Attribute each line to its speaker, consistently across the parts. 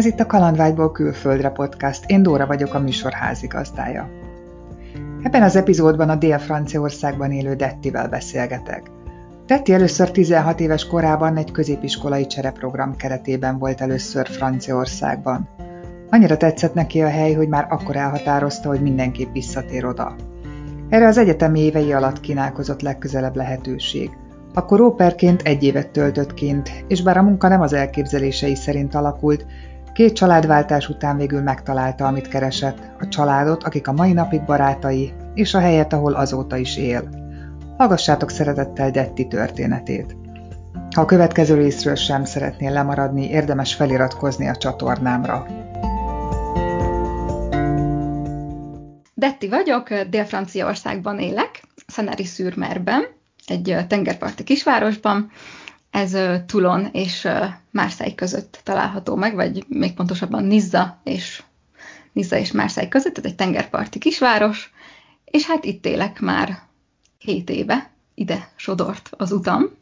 Speaker 1: Ez itt a Kalandvágyból külföldre podcast, én Dóra vagyok a műsor házigazdája. Ebben az epizódban a Dél-Franciaországban élő Dettivel beszélgetek. Detti először 16 éves korában egy középiskolai csereprogram keretében volt először Franciaországban. Annyira tetszett neki a hely, hogy már akkor elhatározta, hogy mindenképp visszatér oda. Erre az egyetemi évei alatt kínálkozott legközelebb lehetőség. Akkor óperként egy évet töltött kint, és bár a munka nem az elképzelései szerint alakult, Két családváltás után végül megtalálta, amit keresett, a családot, akik a mai napig barátai, és a helyet, ahol azóta is él. Hallgassátok szeretettel Detti történetét. Ha a következő részről sem szeretnél lemaradni, érdemes feliratkozni a csatornámra.
Speaker 2: Detti vagyok, Dél-Franciaországban élek, Szeneri Szürmerben, egy tengerparti kisvárosban, ez Toulon és Marseille között található meg, vagy még pontosabban Nizza és Nizza és Marseille között, tehát egy tengerparti kisváros, és hát itt élek már 7 éve, ide sodort az utam,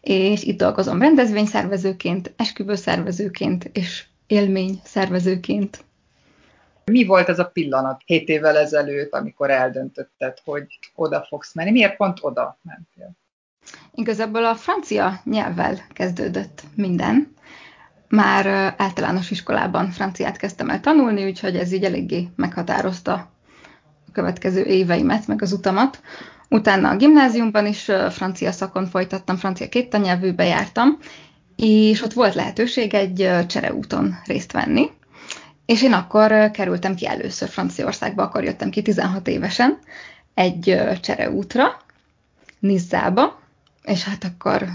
Speaker 2: és itt dolgozom rendezvényszervezőként, esküvőszervezőként és élményszervezőként.
Speaker 1: Mi volt ez a pillanat 7 évvel ezelőtt, amikor eldöntötted, hogy oda fogsz menni? Miért pont oda mentél?
Speaker 2: Igazából a francia nyelvvel kezdődött minden. Már általános iskolában franciát kezdtem el tanulni, úgyhogy ez így eléggé meghatározta a következő éveimet, meg az utamat. Utána a gimnáziumban is francia szakon folytattam, francia két tanyelvűbe jártam, és ott volt lehetőség egy csereúton részt venni. És én akkor kerültem ki először Franciaországba, akkor jöttem ki 16 évesen egy csereútra, Nizzába, és hát akkor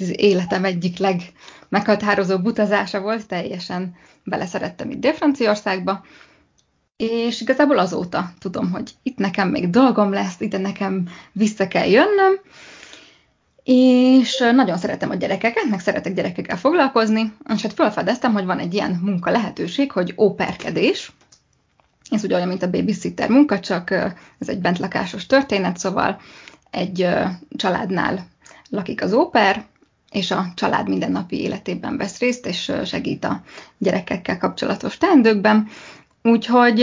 Speaker 2: az életem egyik legmeghatározóbb utazása volt, teljesen beleszerettem itt Dél-Franciaországba, és igazából azóta tudom, hogy itt nekem még dolgom lesz, ide nekem vissza kell jönnöm, és nagyon szeretem a gyerekeket, meg szeretek gyerekekkel foglalkozni, és hát felfedeztem, hogy van egy ilyen munka lehetőség, hogy óperkedés, ez ugye olyan, mint a babysitter munka, csak ez egy bentlakásos történet, szóval egy családnál lakik az óper, és a család mindennapi életében vesz részt, és segít a gyerekekkel kapcsolatos teendőkben. Úgyhogy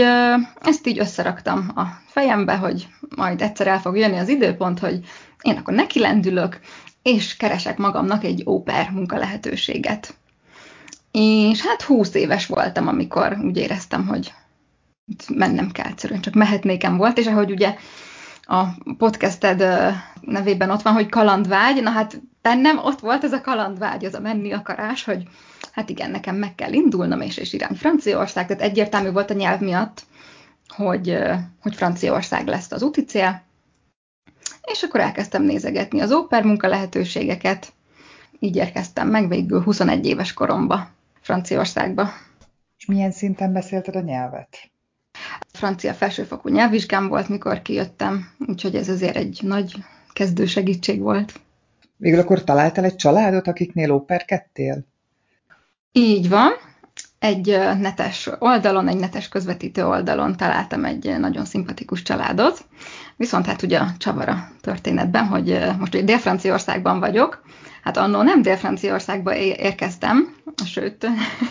Speaker 2: ezt így összeraktam a fejembe, hogy majd egyszer el fog jönni az időpont, hogy én akkor neki lendülök, és keresek magamnak egy óper munkalehetőséget. És hát 20 éves voltam, amikor úgy éreztem, hogy mennem kell egyszerűen, csak mehetnékem volt, és ahogy ugye a podcasted nevében ott van, hogy kalandvágy, na hát bennem ott volt ez a kalandvágy, az a menni akarás, hogy hát igen, nekem meg kell indulnom, és, és irány Franciaország, tehát egyértelmű volt a nyelv miatt, hogy, hogy Franciaország lesz az úti cél, és akkor elkezdtem nézegetni az óper munka lehetőségeket, így érkeztem meg végül 21 éves koromba Franciaországba. És milyen szinten beszélted a nyelvet? Francia felsőfokú nyelvvizsgám volt, mikor kijöttem, úgyhogy ez azért egy nagy kezdő segítség volt. Végül akkor találtál egy családot, akiknél óperkedtél? Így van. Egy netes oldalon, egy netes közvetítő oldalon találtam egy nagyon szimpatikus családot. Viszont hát ugye a csavara történetben, hogy most ugye Dél-Franciaországban vagyok, hát annó nem Dél-Franciaországba érkeztem, sőt,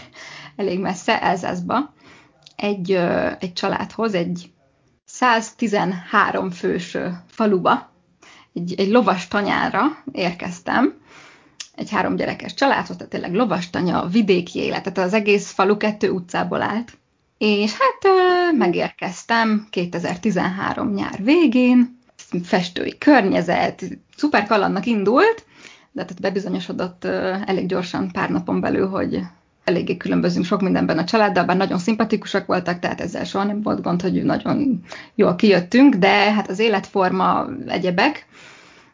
Speaker 2: elég messze, Elzászba, egy, egy családhoz, egy 113 fős faluba, egy, egy lovas tanyára érkeztem, egy három gyerekes családhoz, tehát tényleg lovas tanya, vidéki élet, tehát az egész falu kettő utcából állt. És hát megérkeztem 2013 nyár végén, festői környezet, szuper kalannak indult, de tehát bebizonyosodott elég gyorsan pár napon belül, hogy eléggé különbözünk sok mindenben a családdal, bár nagyon szimpatikusak voltak, tehát ezzel soha nem volt gond, hogy nagyon jól kijöttünk, de hát az életforma egyebek,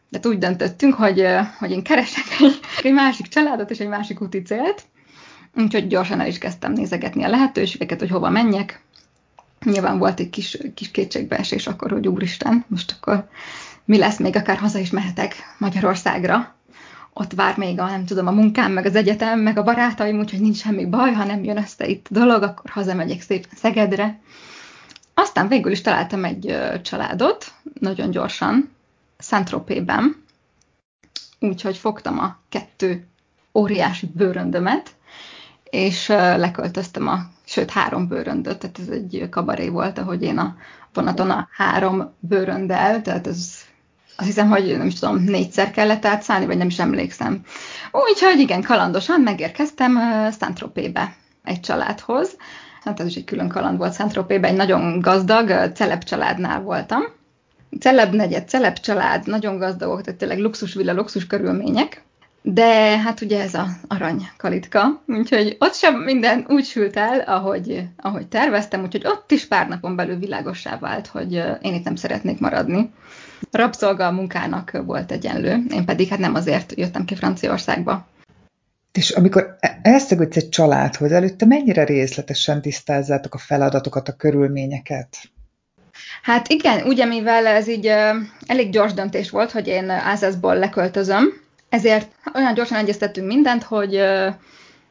Speaker 2: de úgy döntöttünk, hogy, hogy én keresek egy, egy másik családot és egy másik úti célt, úgyhogy gyorsan el is kezdtem nézegetni a lehetőségeket, hogy hova menjek. Nyilván volt egy kis, kis kétségbeesés akkor, hogy úristen, most akkor mi lesz, még akár haza is mehetek Magyarországra, ott vár még a, nem tudom, a munkám, meg az egyetem, meg a barátaim, úgyhogy nincs semmi baj, ha nem jön össze itt dolog, akkor hazamegyek szépen Szegedre. Aztán végül is találtam egy családot, nagyon gyorsan, Szentropében, úgyhogy fogtam a kettő óriási bőröndömet, és leköltöztem a, sőt három bőröndöt, tehát ez egy kabaré volt, ahogy én a vonaton a három bőröndel, tehát ez azt hiszem, hogy nem is tudom, négyszer kellett átszállni, vagy nem is emlékszem. Úgyhogy igen, kalandosan megérkeztem Szentropébe egy családhoz. Hát ez is egy külön kaland volt Szentropébe, egy nagyon gazdag celeb családnál voltam. Celeb negyed, celeb család, nagyon gazdagok, tehát tényleg luxus villa, luxus körülmények. De hát ugye ez a arany kalitka, úgyhogy ott sem minden úgy sült el, ahogy, ahogy terveztem, úgyhogy ott is pár napon belül világossá vált, hogy én itt nem szeretnék maradni. Rabszolga a munkának volt egyenlő, én pedig hát nem azért jöttem ki Franciaországba.
Speaker 1: És amikor e- elszegődsz egy családhoz, előtte mennyire részletesen tisztázzátok a feladatokat, a körülményeket?
Speaker 2: Hát igen, ugye mivel ez így elég gyors döntés volt, hogy én Ázaszból leköltözöm, ezért olyan gyorsan egyeztettünk mindent, hogy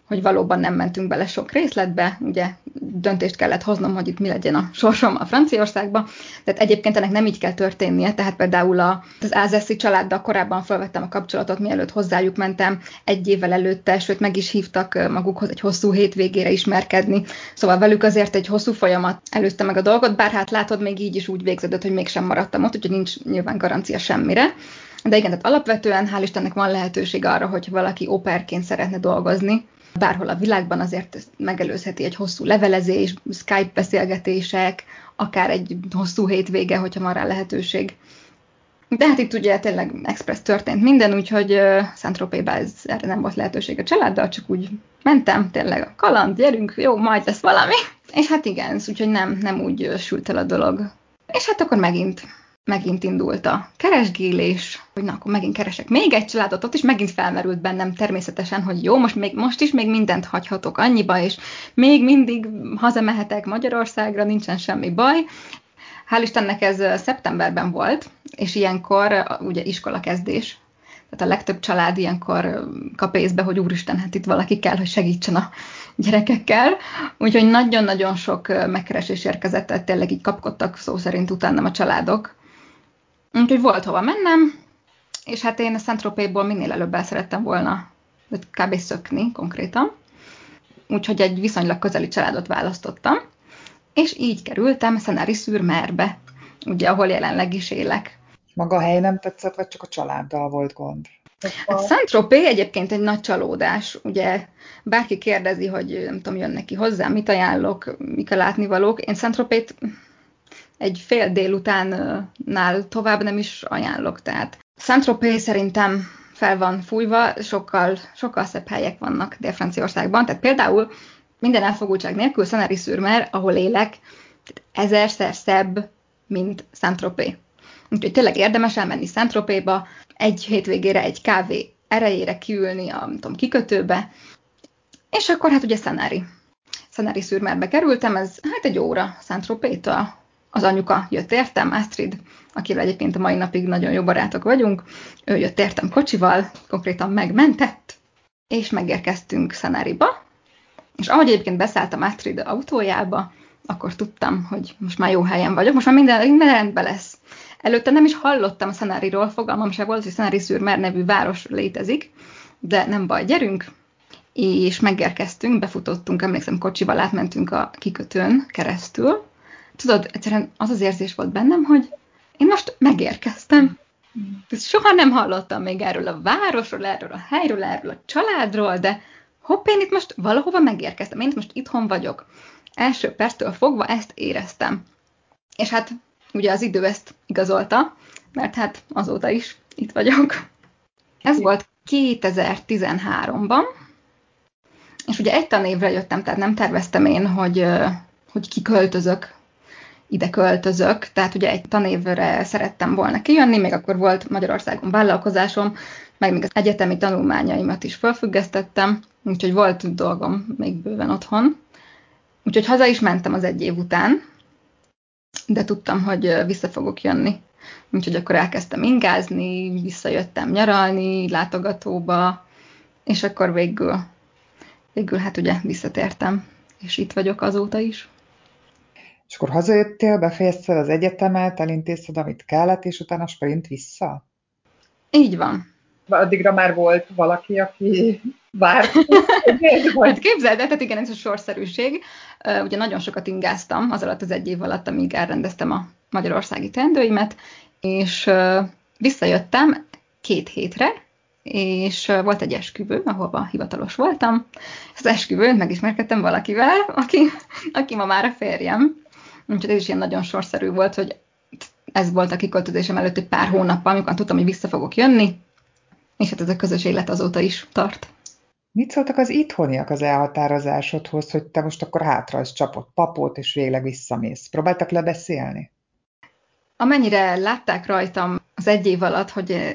Speaker 2: hogy valóban nem mentünk bele sok részletbe, ugye döntést kellett hoznom, hogy itt mi legyen a sorsom a Franciaországba, tehát egyébként ennek nem így kell történnie, tehát például a, az Ázeszi családdal korábban felvettem a kapcsolatot, mielőtt hozzájuk mentem. Egy évvel előtte, sőt meg is hívtak magukhoz egy hosszú hétvégére ismerkedni, szóval velük azért egy hosszú folyamat előzte meg a dolgot, bár hát látod, még így is úgy végződött, hogy mégsem maradtam ott, úgyhogy nincs nyilván garancia semmire. De igen, tehát alapvetően hál' Istennek van lehetőség arra, hogy valaki operként szeretne dolgozni, bárhol a világban azért megelőzheti egy hosszú levelezés, Skype beszélgetések, akár egy hosszú hétvége, hogyha van rá lehetőség. De hát itt ugye tényleg express történt minden, úgyhogy uh, saint ez erre nem volt lehetőség a családdal, csak úgy mentem, tényleg a kaland, gyerünk, jó, majd lesz valami. És hát igen, úgyhogy nem, nem úgy sült el a dolog. És hát akkor megint megint indult a keresgélés, hogy na, akkor megint keresek még egy családot, ott is megint felmerült bennem természetesen, hogy jó, most, még, most is még mindent hagyhatok annyiba, és még mindig hazamehetek Magyarországra, nincsen semmi baj. Hál' Istennek ez szeptemberben volt, és ilyenkor ugye iskola kezdés, tehát a legtöbb család ilyenkor kap észbe, hogy úristen, hát itt valaki kell, hogy segítsen a gyerekekkel. Úgyhogy nagyon-nagyon sok megkeresés érkezett, tehát tényleg így kapkodtak szó szerint utánam a családok. Úgyhogy volt hova mennem, és hát én a Szentropéból minél előbb el szerettem volna vagy kb. szökni konkrétan. Úgyhogy egy viszonylag közeli családot választottam, és így kerültem Szenári Szürmerbe, ugye, ahol jelenleg is élek.
Speaker 1: Maga a hely nem tetszett, vagy csak a családdal volt gond?
Speaker 2: Hát Saint-Tropez egyébként egy nagy csalódás, ugye bárki kérdezi, hogy nem tudom, jön neki hozzá, mit ajánlok, mik a látnivalók. Én saint egy fél délutánnál tovább nem is ajánlok. Tehát Saint-Tropez szerintem fel van fújva, sokkal, sokkal szebb helyek vannak Dél-Franciaországban. Tehát például minden elfogultság nélkül Szenári Szürmer, ahol élek, ezerszer szebb, mint Saint-Tropez. Úgyhogy tényleg érdemes elmenni Saint-Tropéba, egy hétvégére egy kávé erejére kiülni a tudom, kikötőbe, és akkor hát ugye Szenári. Szenári Szürmerbe kerültem, ez hát egy óra Saint-Tropétől az anyuka jött értem, Astrid, akivel egyébként a mai napig nagyon jó barátok vagyunk, ő jött értem kocsival, konkrétan megmentett, és megérkeztünk Szenáriba, és ahogy egyébként beszálltam Astrid autójába, akkor tudtam, hogy most már jó helyen vagyok, most már minden, minden rendben lesz. Előtte nem is hallottam a Szenáriról, fogalmam se volt, hogy Szenári Szürmer nevű város létezik, de nem baj, gyerünk, és megérkeztünk, befutottunk, emlékszem, kocsival átmentünk a kikötőn keresztül, tudod, egyszerűen az az érzés volt bennem, hogy én most megérkeztem. Soha nem hallottam még erről a városról, erről a helyről, erről a családról, de hopp, én itt most valahova megérkeztem, én itt most itthon vagyok. Első perctől fogva ezt éreztem. És hát ugye az idő ezt igazolta, mert hát azóta is itt vagyok. Ez volt 2013-ban, és ugye egy tanévre jöttem, tehát nem terveztem én, hogy, hogy kiköltözök ide költözök, tehát ugye egy tanévre szerettem volna kijönni, még akkor volt Magyarországon vállalkozásom, meg még az egyetemi tanulmányaimat is felfüggesztettem, úgyhogy volt dolgom még bőven otthon. Úgyhogy haza is mentem az egy év után, de tudtam, hogy vissza fogok jönni. Úgyhogy akkor elkezdtem ingázni, visszajöttem nyaralni, látogatóba, és akkor végül, végül hát ugye visszatértem, és itt vagyok azóta is.
Speaker 1: És akkor hazajöttél, befejezted az egyetemet, elintézted, amit kellett, és utána sprint vissza?
Speaker 2: Így van.
Speaker 1: addigra már volt valaki, aki várt.
Speaker 2: hát képzeld el, tehát igen, ez a sorszerűség. Ugye nagyon sokat ingáztam az alatt az egy év alatt, amíg elrendeztem a magyarországi teendőimet, és visszajöttem két hétre, és volt egy esküvő, ahova hivatalos voltam. Az esküvőn megismerkedtem valakivel, aki, aki ma már a férjem. Úgyhogy ez is ilyen nagyon sorszerű volt, hogy ez volt a kiköltözésem előtt egy pár hónappal, amikor tudtam, hogy vissza fogok jönni, és hát ez a közös élet azóta is tart.
Speaker 1: Mit szóltak az itthoniak az elhatározásodhoz, hogy te most akkor hátra az csapott papot, és végleg visszamész? Próbáltak lebeszélni?
Speaker 2: Amennyire látták rajtam az egy év alatt, hogy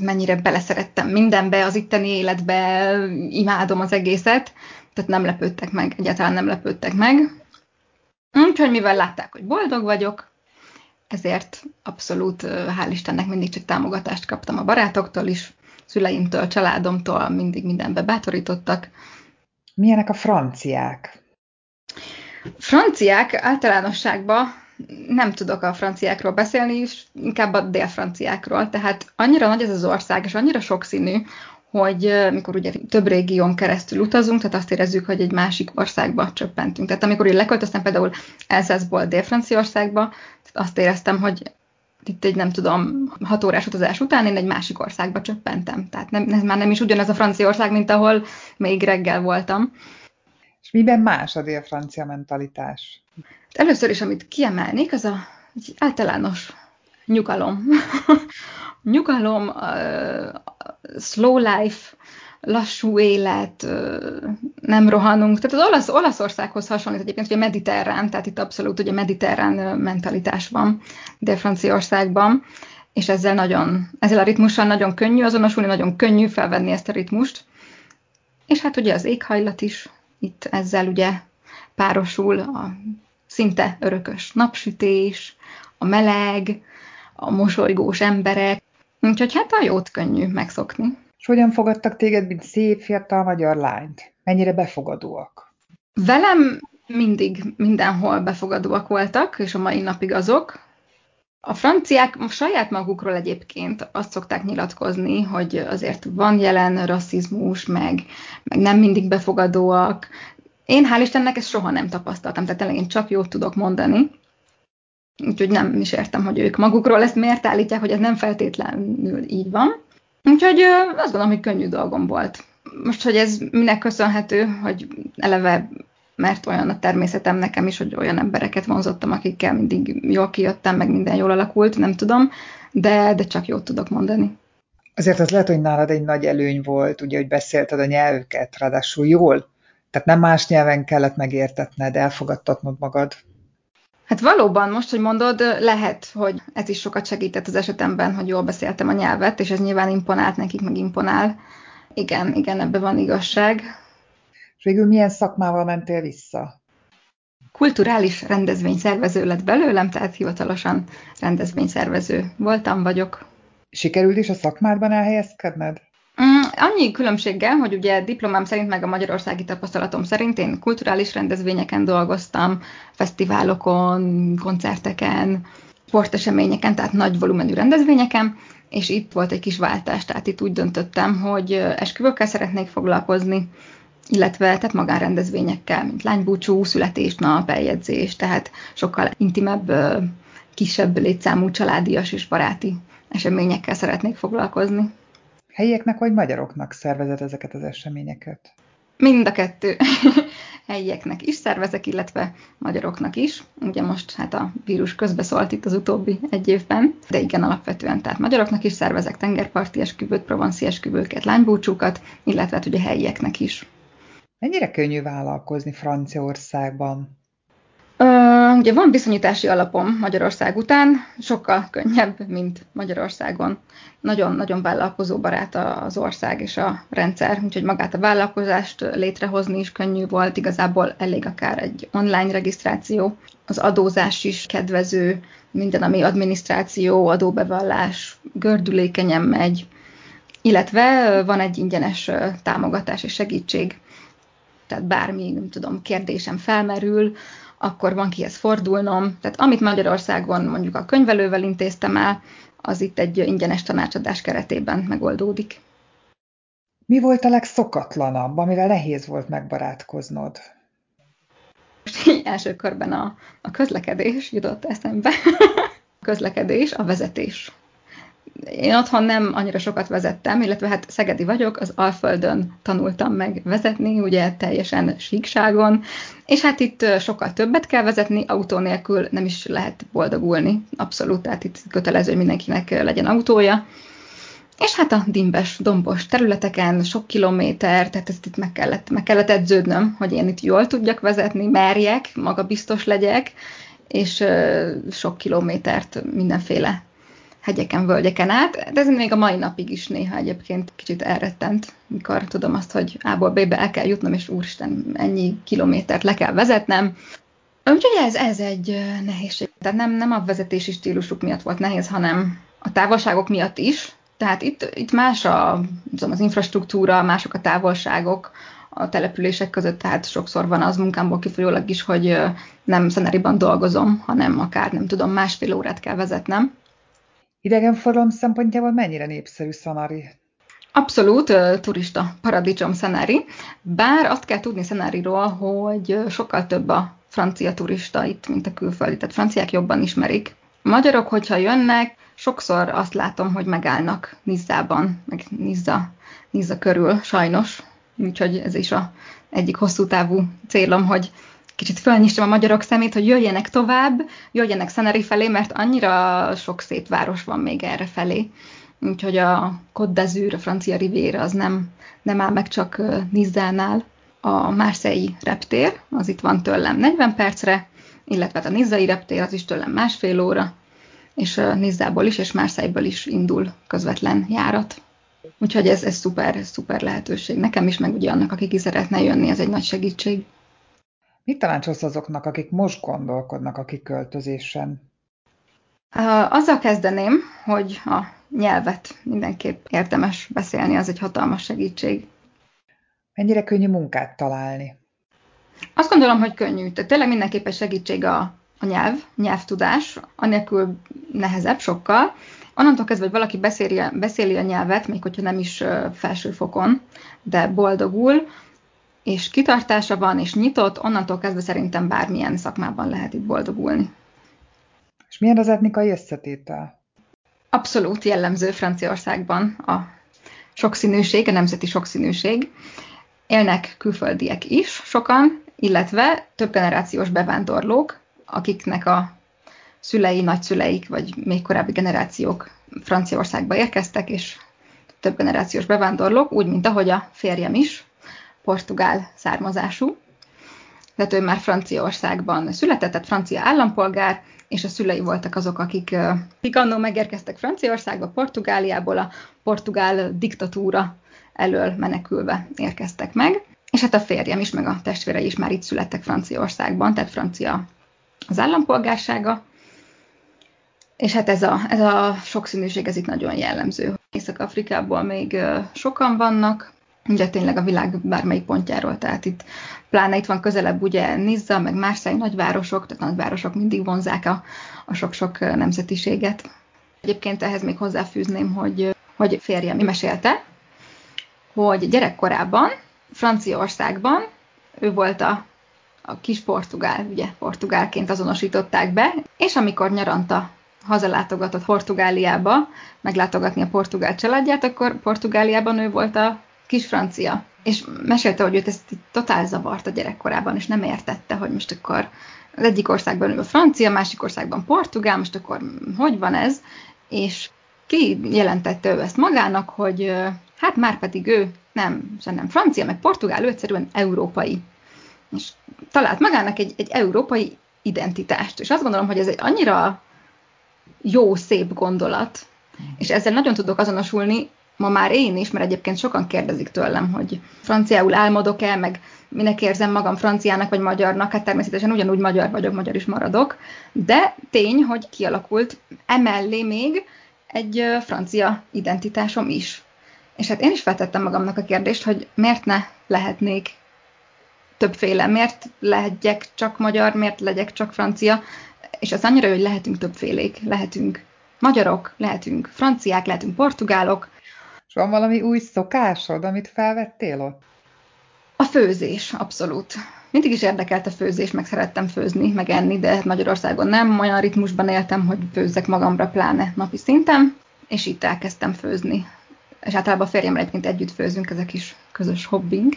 Speaker 2: mennyire beleszerettem mindenbe, az itteni életbe, imádom az egészet, tehát nem lepődtek meg, egyáltalán nem lepődtek meg. Úgyhogy mivel látták, hogy boldog vagyok, ezért abszolút, hál' Istennek mindig csak támogatást kaptam a barátoktól is, szüleimtől, családomtól, mindig mindenbe bátorítottak.
Speaker 1: Milyenek a franciák?
Speaker 2: Franciák általánosságban nem tudok a franciákról beszélni, és inkább a délfranciákról. Tehát annyira nagy ez az ország, és annyira sokszínű, hogy mikor ugye több régión keresztül utazunk, tehát azt érezzük, hogy egy másik országba csöppentünk. Tehát amikor én leköltöztem például Elsace-ból Dél-Franciaországba, tehát azt éreztem, hogy itt egy nem tudom, hat órás utazás után én egy másik országba csöppentem. Tehát nem, ez már nem is ugyanaz a Franciaország, mint ahol még reggel voltam.
Speaker 1: És miben más a dél-francia mentalitás?
Speaker 2: Először is, amit kiemelnék, az a egy általános nyugalom. Nyugalom, slow life, lassú élet, nem rohanunk. Tehát az Olasz, Olaszországhoz hasonlít egyébként, hogy a mediterrán, tehát itt abszolút ugye mediterrán mentalitás van Dél-Franciaországban, és ezzel, nagyon, ezzel a ritmussal nagyon könnyű azonosulni, nagyon könnyű felvenni ezt a ritmust. És hát ugye az éghajlat is itt ezzel ugye párosul a szinte örökös napsütés, a meleg, a mosolygós emberek, úgyhogy hát a jót könnyű megszokni.
Speaker 1: És hogyan fogadtak téged, mint szép, fiatal magyar lányt? Mennyire befogadóak?
Speaker 2: Velem mindig mindenhol befogadóak voltak, és a mai napig azok. A franciák saját magukról egyébként azt szokták nyilatkozni, hogy azért van jelen rasszizmus, meg, meg nem mindig befogadóak, én hál' Istennek ezt soha nem tapasztaltam, tehát tényleg én csak jót tudok mondani. Úgyhogy nem is értem, hogy ők magukról ezt miért állítják, hogy ez nem feltétlenül így van. Úgyhogy azt gondolom, hogy könnyű dolgom volt. Most, hogy ez minek köszönhető, hogy eleve mert olyan a természetem nekem is, hogy olyan embereket vonzottam, akikkel mindig jól kijöttem, meg minden jól alakult, nem tudom, de, de csak jót tudok mondani.
Speaker 1: Azért az lehet, hogy nálad egy nagy előny volt, ugye, hogy beszélted a nyelvüket, ráadásul jól. Tehát nem más nyelven kellett megértetned, elfogadtatnod magad.
Speaker 2: Hát valóban, most, hogy mondod, lehet, hogy ez is sokat segített az esetemben, hogy jól beszéltem a nyelvet, és ez nyilván imponált nekik, meg imponál. Igen, igen, ebben van igazság.
Speaker 1: És végül milyen szakmával mentél vissza?
Speaker 2: Kulturális rendezvényszervező lett belőlem, tehát hivatalosan rendezvényszervező voltam, vagyok.
Speaker 1: Sikerült is a szakmádban elhelyezkedned?
Speaker 2: Mm, annyi különbséggel, hogy ugye diplomám szerint, meg a magyarországi tapasztalatom szerint én kulturális rendezvényeken dolgoztam, fesztiválokon, koncerteken, sporteseményeken, tehát nagy volumenű rendezvényeken, és itt volt egy kis váltás, tehát itt úgy döntöttem, hogy esküvőkkel szeretnék foglalkozni, illetve tehát magánrendezvényekkel, mint lánybúcsú, születésnap, eljegyzés, tehát sokkal intimebb, kisebb létszámú családias és baráti eseményekkel szeretnék foglalkozni.
Speaker 1: Helyieknek vagy magyaroknak szervezed ezeket az eseményeket?
Speaker 2: Mind a kettő. Helyieknek is szervezek, illetve magyaroknak is. Ugye most hát a vírus közbeszólt itt az utóbbi egy évben, de igen, alapvetően tehát magyaroknak is szervezek tengerparti esküvőt, provanszi esküvőket, lánybúcsúkat, illetve hát ugye helyieknek is.
Speaker 1: Mennyire könnyű vállalkozni Franciaországban?
Speaker 2: Ugye van viszonyítási alapom Magyarország után, sokkal könnyebb, mint Magyarországon. Nagyon-nagyon vállalkozóbarát az ország és a rendszer, úgyhogy magát a vállalkozást létrehozni is könnyű volt, igazából elég akár egy online regisztráció. Az adózás is kedvező, minden, ami adminisztráció, adóbevallás gördülékenyen megy, illetve van egy ingyenes támogatás és segítség. Tehát bármi, nem tudom, kérdésem felmerül, akkor van kihez fordulnom. Tehát amit Magyarországon mondjuk a könyvelővel intéztem el, az itt egy ingyenes tanácsadás keretében megoldódik.
Speaker 1: Mi volt a legszokatlanabb, amivel nehéz volt megbarátkoznod?
Speaker 2: Most első körben a, a közlekedés jutott eszembe. a közlekedés, a vezetés. Én otthon nem annyira sokat vezettem, illetve hát szegedi vagyok, az Alföldön tanultam meg vezetni, ugye teljesen síkságon, és hát itt sokkal többet kell vezetni, autó nélkül nem is lehet boldogulni, abszolút, tehát itt kötelező, hogy mindenkinek legyen autója. És hát a dimbes, dombos területeken sok kilométer, tehát ezt itt meg kellett, meg kellett edződnöm, hogy én itt jól tudjak vezetni, merjek, magabiztos legyek, és sok kilométert mindenféle hegyeken, völgyeken át, de ez még a mai napig is néha egyébként kicsit elrettent, mikor tudom azt, hogy A-ból B-be el kell jutnom, és úristen, ennyi kilométert le kell vezetnem. Úgyhogy ez, ez egy nehézség. Tehát nem, nem a vezetési stílusuk miatt volt nehéz, hanem a távolságok miatt is. Tehát itt, itt más a, tudom, az infrastruktúra, mások a távolságok a települések között, tehát sokszor van az munkámból kifolyólag is, hogy nem szeneriban dolgozom, hanem akár nem tudom, másfél órát kell vezetnem.
Speaker 1: Idegenforgalom szempontjából mennyire népszerű Szanari?
Speaker 2: Abszolút turista paradicsom Szenári, bár azt kell tudni Szenáriról, hogy sokkal több a francia turista itt, mint a külföldi, tehát franciák jobban ismerik. Magyarok, hogyha jönnek, sokszor azt látom, hogy megállnak Nizzában, meg Nizza, Nizza körül, sajnos. Úgyhogy ez is a egyik hosszú távú célom, hogy kicsit fölnyissam a magyarok szemét, hogy jöjjenek tovább, jöjjenek Szeneri felé, mert annyira sok szép város van még erre felé. Úgyhogy a Côte d'Azur, a francia rivéra az nem, nem áll meg csak Nizzánál. A Marseille reptér, az itt van tőlem 40 percre, illetve a Nizzai reptér, az is tőlem másfél óra, és Nizzából is, és Marseille-ből is indul közvetlen járat. Úgyhogy ez, ez szuper, szuper lehetőség. Nekem is, meg ugye annak, aki ki szeretne jönni, ez egy nagy segítség.
Speaker 1: Mit tanácsolsz azoknak, akik most gondolkodnak a kiköltözésen?
Speaker 2: Azzal kezdeném, hogy a nyelvet mindenképp érdemes beszélni, az egy hatalmas segítség.
Speaker 1: Mennyire könnyű munkát találni?
Speaker 2: Azt gondolom, hogy könnyű. Tehát tényleg mindenképpen segítség a, a nyelv, nyelvtudás, anélkül nehezebb sokkal. Onnantól kezdve, hogy valaki beszéli, beszéli a nyelvet, még hogyha nem is felsőfokon, de boldogul, és kitartása van, és nyitott, onnantól kezdve szerintem bármilyen szakmában lehet itt boldogulni.
Speaker 1: És milyen az etnikai összetétel?
Speaker 2: Abszolút jellemző Franciaországban a sokszínűség, a nemzeti sokszínűség. Élnek külföldiek is sokan, illetve több generációs bevándorlók, akiknek a szülei, nagyszüleik, vagy még korábbi generációk Franciaországba érkeztek, és több generációs bevándorlók, úgy, mint ahogy a férjem is, portugál származású, tehát ő már Franciaországban született, tehát francia állampolgár, és a szülei voltak azok, akik, akik megérkeztek Franciaországba, Portugáliából, a portugál diktatúra elől menekülve érkeztek meg. És hát a férjem is, meg a testvérei is már itt születtek Franciaországban, tehát francia az állampolgársága. És hát ez a, ez a sokszínűség, ez itt nagyon jellemző. Észak-Afrikából még sokan vannak, ugye tényleg a világ bármelyik pontjáról, tehát itt pláne itt van közelebb ugye Nizza, meg Marseille nagyvárosok, tehát nagyvárosok mindig vonzák a, a sok-sok nemzetiséget. Egyébként ehhez még hozzáfűzném, hogy, hogy férjem mesélte, hogy gyerekkorában Franciaországban ő volt a, a kis portugál, ugye portugálként azonosították be, és amikor nyaranta hazalátogatott Portugáliába meglátogatni a portugál családját, akkor Portugáliában ő volt a kis francia. És mesélte, hogy őt ezt totál zavart a gyerekkorában, és nem értette, hogy most akkor az egyik országban a francia, másik országban portugál, most akkor hogy van ez? És ki jelentette ő ezt magának, hogy hát már pedig ő nem, sem nem francia, meg portugál, ő egyszerűen európai. És talált magának egy, egy európai identitást. És azt gondolom, hogy ez egy annyira jó, szép gondolat, és ezzel nagyon tudok azonosulni, ma már én is, mert egyébként sokan kérdezik tőlem, hogy franciául álmodok-e, meg minek érzem magam franciának vagy magyarnak, hát természetesen ugyanúgy magyar vagyok, magyar is maradok, de tény, hogy kialakult emellé még egy francia identitásom is. És hát én is feltettem magamnak a kérdést, hogy miért ne lehetnék többféle, miért lehetjek csak magyar, miért legyek csak francia, és az annyira, hogy lehetünk többfélék, lehetünk magyarok, lehetünk franciák, lehetünk portugálok,
Speaker 1: És van valami új szokásod, amit felvettél ott?
Speaker 2: A főzés, abszolút. Mindig is érdekelt a főzés, meg szerettem főzni, meg enni, de Magyarországon nem. Olyan ritmusban éltem, hogy főzzek magamra pláne napi szinten, és itt elkezdtem főzni. És általában a férjemmel egyébként együtt főzünk, ezek is közös hobbing.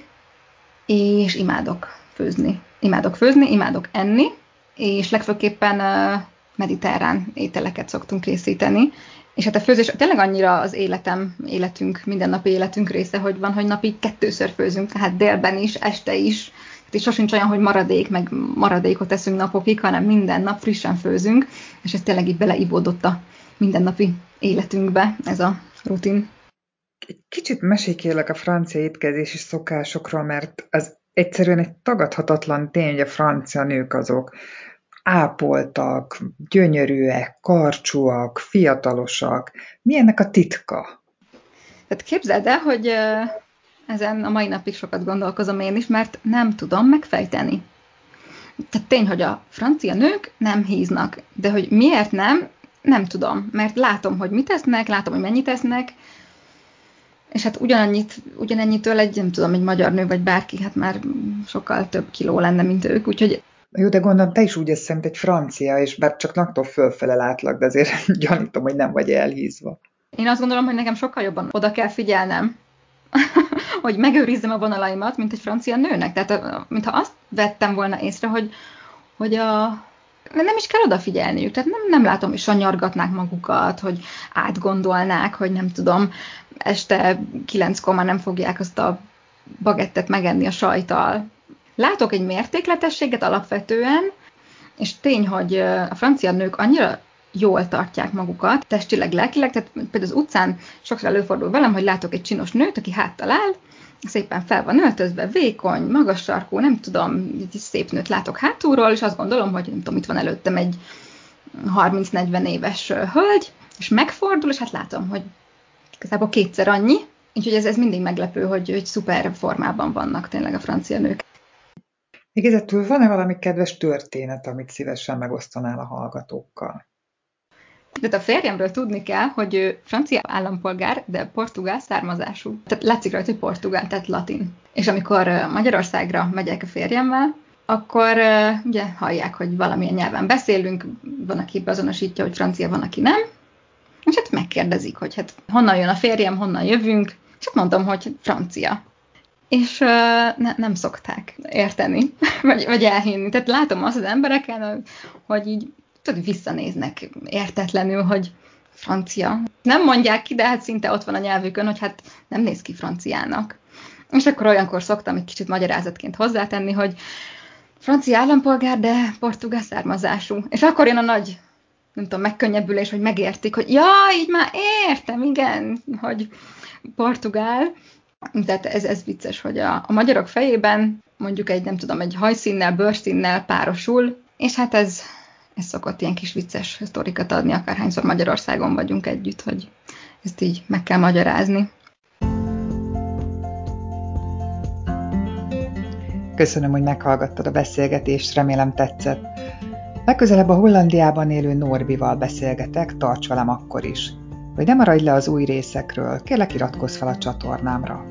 Speaker 2: És imádok főzni. Imádok főzni, imádok enni, és legfőképpen mediterrán ételeket szoktunk készíteni. És hát a főzés tényleg annyira az életem, életünk, mindennapi életünk része, hogy van, hogy napi kettőször főzünk, tehát délben is, este is. Hát és sosincs olyan, hogy maradék, meg maradékot teszünk napokig, hanem minden nap frissen főzünk, és ez tényleg így beleivódott a mindennapi életünkbe, ez a rutin.
Speaker 1: Kicsit mesélj a francia étkezési szokásokról, mert az egyszerűen egy tagadhatatlan tény, hogy a francia nők azok ápoltak, gyönyörűek, karcsúak, fiatalosak. Mi ennek a titka?
Speaker 2: Tehát képzeld el, hogy ezen a mai napig sokat gondolkozom én is, mert nem tudom megfejteni. Tehát tény, hogy a francia nők nem híznak, de hogy miért nem, nem tudom, mert látom, hogy mit tesznek, látom, hogy mennyit tesznek, és hát ugyanannyit, ugyanennyitől egy, nem tudom, egy magyar nő, vagy bárki, hát már sokkal több kiló lenne, mint ők, úgyhogy
Speaker 1: jó, de gondolom, te is úgy eszem, mint egy francia, és bár csak naktól fölfele látlak, de azért gyanítom, hogy nem vagy elhízva.
Speaker 2: Én azt gondolom, hogy nekem sokkal jobban oda kell figyelnem, hogy megőrizzem a vonalaimat, mint egy francia nőnek. Tehát, mintha azt vettem volna észre, hogy, hogy a, nem is kell odafigyelniük, tehát nem, nem látom, hogy sanyargatnák magukat, hogy átgondolnák, hogy nem tudom, este kilenckor már nem fogják azt a bagettet megenni a sajtal. Látok egy mértékletességet alapvetően, és tény, hogy a francia nők annyira jól tartják magukat, testileg, lelkileg, tehát például az utcán sokszor előfordul velem, hogy látok egy csinos nőt, aki háttal áll, szépen fel van öltözve, vékony, magas sarkú, nem tudom, egy szép nőt látok hátulról, és azt gondolom, hogy nem tudom, itt van előttem egy 30-40 éves hölgy, és megfordul, és hát látom, hogy igazából kétszer annyi, úgyhogy ez, ez mindig meglepő, hogy, hogy szuper formában vannak tényleg a francia nők.
Speaker 1: Végezetül van-e valami kedves történet, amit szívesen megosztanál a hallgatókkal?
Speaker 2: Tehát a férjemről tudni kell, hogy ő francia állampolgár, de portugál származású. Tehát látszik rajta, hogy portugál, tehát latin. És amikor Magyarországra megyek a férjemmel, akkor ugye hallják, hogy valamilyen nyelven beszélünk, van, aki beazonosítja, hogy francia, van, aki nem, és hát megkérdezik, hogy hát honnan jön a férjem, honnan jövünk, és hát mondom, hogy francia és uh, ne, nem szokták érteni, vagy, vagy elhinni. Tehát látom azt az embereken, hogy így tudod, visszanéznek értetlenül, hogy francia. Nem mondják ki, de hát szinte ott van a nyelvükön, hogy hát nem néz ki franciának. És akkor olyankor szoktam egy kicsit magyarázatként hozzátenni, hogy francia állampolgár, de portugál származású. És akkor jön a nagy, nem tudom, megkönnyebbülés, hogy megértik, hogy ja, így már értem, igen, hogy portugál, tehát ez, ez vicces, hogy a, a magyarok fejében mondjuk egy, nem tudom, egy hajszínnel, bőrszínnel párosul, és hát ez, ez szokott ilyen kis vicces sztorikat adni, akárhányszor Magyarországon vagyunk együtt, hogy ezt így meg kell magyarázni.
Speaker 1: Köszönöm, hogy meghallgattad a beszélgetést, remélem tetszett. Legközelebb a Hollandiában élő Norbival beszélgetek, tarts velem akkor is. Hogy ne maradj le az új részekről, kérlek iratkozz fel a csatornámra.